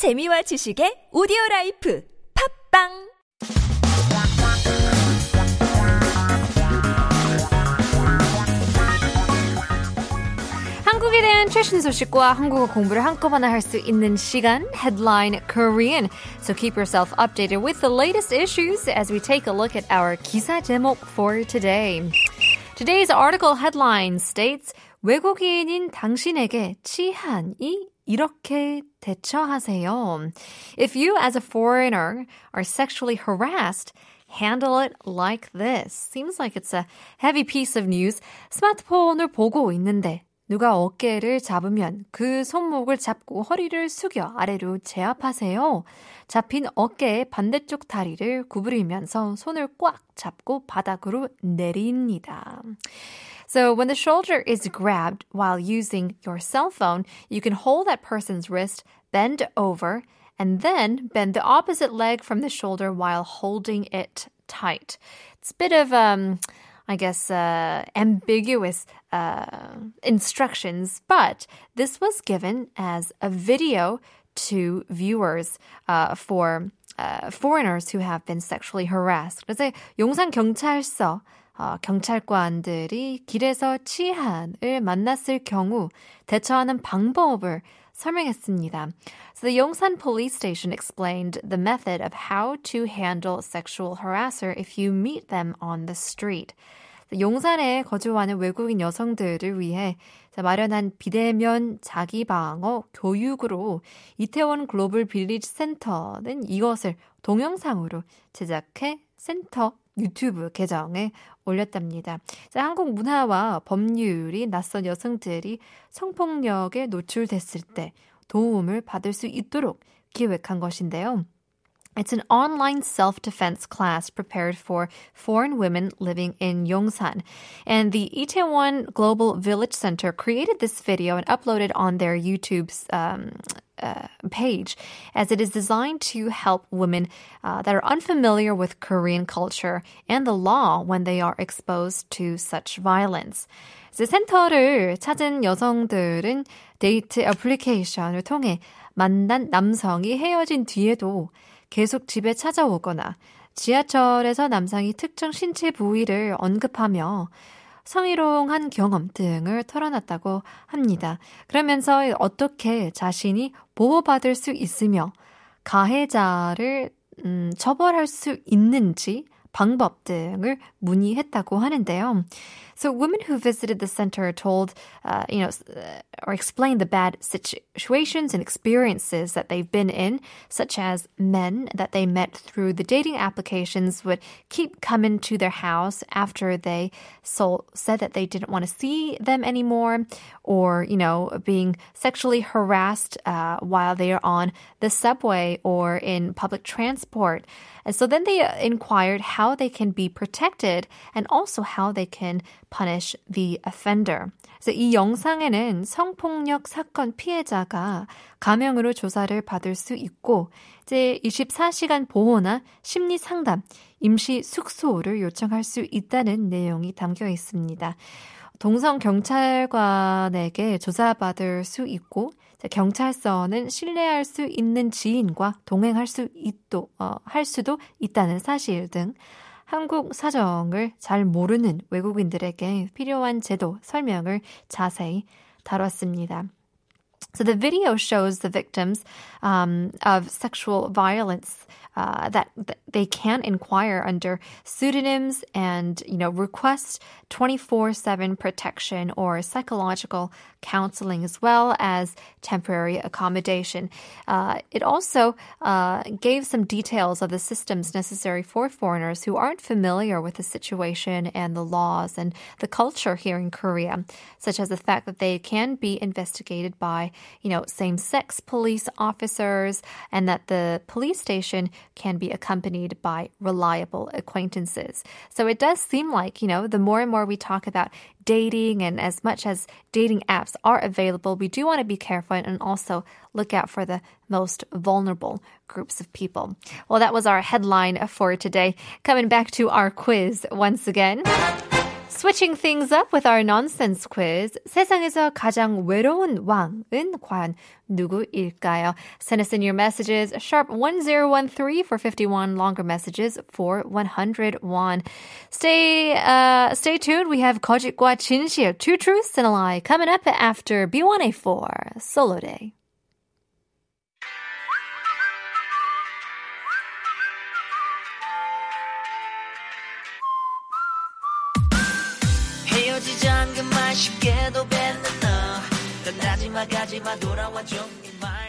재미와 지식의 오디오 라이프 팝빵 한국에 대한 최신 소식과 한국어 공부를 한꺼번에 할 수 있는 시간 Headline Korean. So keep yourself updated with the latest issues as we take a look at our 기사 제목 for today. Today's article headline states 외국인인 당신에게 치한이 이렇게 대처하세요. If you as a foreigner are sexually harassed, handle it like this. Seems like it's a heavy piece of news. 스마트폰을 보고 있는데 누가 어깨를 잡으면 그 손목을 잡고 허리를 숙여 아래로 제압하세요. 잡힌 어깨의 반대쪽 다리를 구부리면서 손을 꽉 잡고 바닥으로 내립니다. So when the shoulder is grabbed while using your cell phone, you can hold that person's wrist, bend over, and then bend the opposite leg from the shoulder while holding it tight. It's a bit of um I guess, uh, ambiguous uh, instructions, but this was given as a video to viewers uh, for uh, foreigners who have been sexually harassed. 그래서 용산 경찰서 어, 경찰관들이 길에서 치한을 만났을 경우 대처하는 방법을 설명했습니다. So the Yongsan police station explained the method of how to handle sexual harasser if you meet them on the street. 용산에 거주하는 외국인 여성들을 위해 마련한 비대면 자기 방어 교육으로 이태원 글로벌 빌리지 센터는 이것을 동영상으로 제작해 센터 유튜브 계정에 올렸답니다. 한국 문화와 법률이 낯선 여성들이 성폭력에 노출됐을 때 도움을 받을 수 있도록 기획한 것인데요. It's an online self-defense class prepared for foreign women living in Yongsan. And the Itaewon Global Village Center created this video and uploaded on their YouTube's um, uh, page as it is designed to help women uh, that are unfamiliar with Korean culture and the law when they are exposed to such violence. 이제 센터를 찾은 여성들은 데이트 애플리케이션을 통해 만난 남성이 헤어진 뒤에도 계속 집에 찾아오거나 지하철에서 남성이 특정 신체 부위를 언급하며 성희롱한 경험 등을 털어놨다고 합니다. 그러면서 어떻게 자신이 보호받을 수 있으며 가해자를 음, 처벌할 수 있는지 방법 등을 문의했다고 하는데요. So women who visited the center told, uh, you know, uh, or explained the bad situations and experiences that they've been in, such as men that they met through the dating applications would keep coming to their house after they sold, said that they didn't want to see them anymore, or, you know, being sexually harassed uh, while they are on the subway or in public transport. And so then they inquired how they can be protected and also how they can punish the offender. 그래서 이 영상에는 성폭력 사건 피해자가 가명으로 조사를 받을 수 있고 이제 24시간 보호나 심리 상담, 임시 숙소를 요청할 수 있다는 내용이 담겨 있습니다. 동성 경찰관에게 조사받을 수 있고 경찰서는 신뢰할 수 있는 지인과 동행할 수 있도 어, 할 수도 있다는 사실 등 한국 사정을 잘 모르는 외국인들에게 필요한 제도 설명을 자세히 다뤘습니다. So the video shows the victims um, of sexual violence uh, that, that, they can inquire under pseudonyms and you know request 24/7 protection or psychological counseling as well as temporary accommodation. Uh, it also uh, gave some details of the systems necessary for foreigners who aren't familiar with the situation and the laws and the culture here in Korea, such as the fact that they can be investigated by you know same-sex police officers and that the police station can be accompanied by reliable acquaintances. So it does seem like, you know, the more and more we talk about dating and as much as dating apps are available, we do want to be careful and also look out for the most vulnerable groups of people. Well, that was our headline for today. Coming back to our quiz once again. Switching things up with our nonsense quiz. 세상에서 가장 외로운 왕은 과연 누구일까요? Send us in your messages, sharp 1013 for 51, longer messages for 101. Stay, uh, stay tuned. We have 거짓과 진실, two truths and a lie coming up after B1A4, Solo Day. 헤어지자는 그말 쉽게도 뱉는 너. 떠나지 마 가지 마 돌아와 줘 이 말도 하지마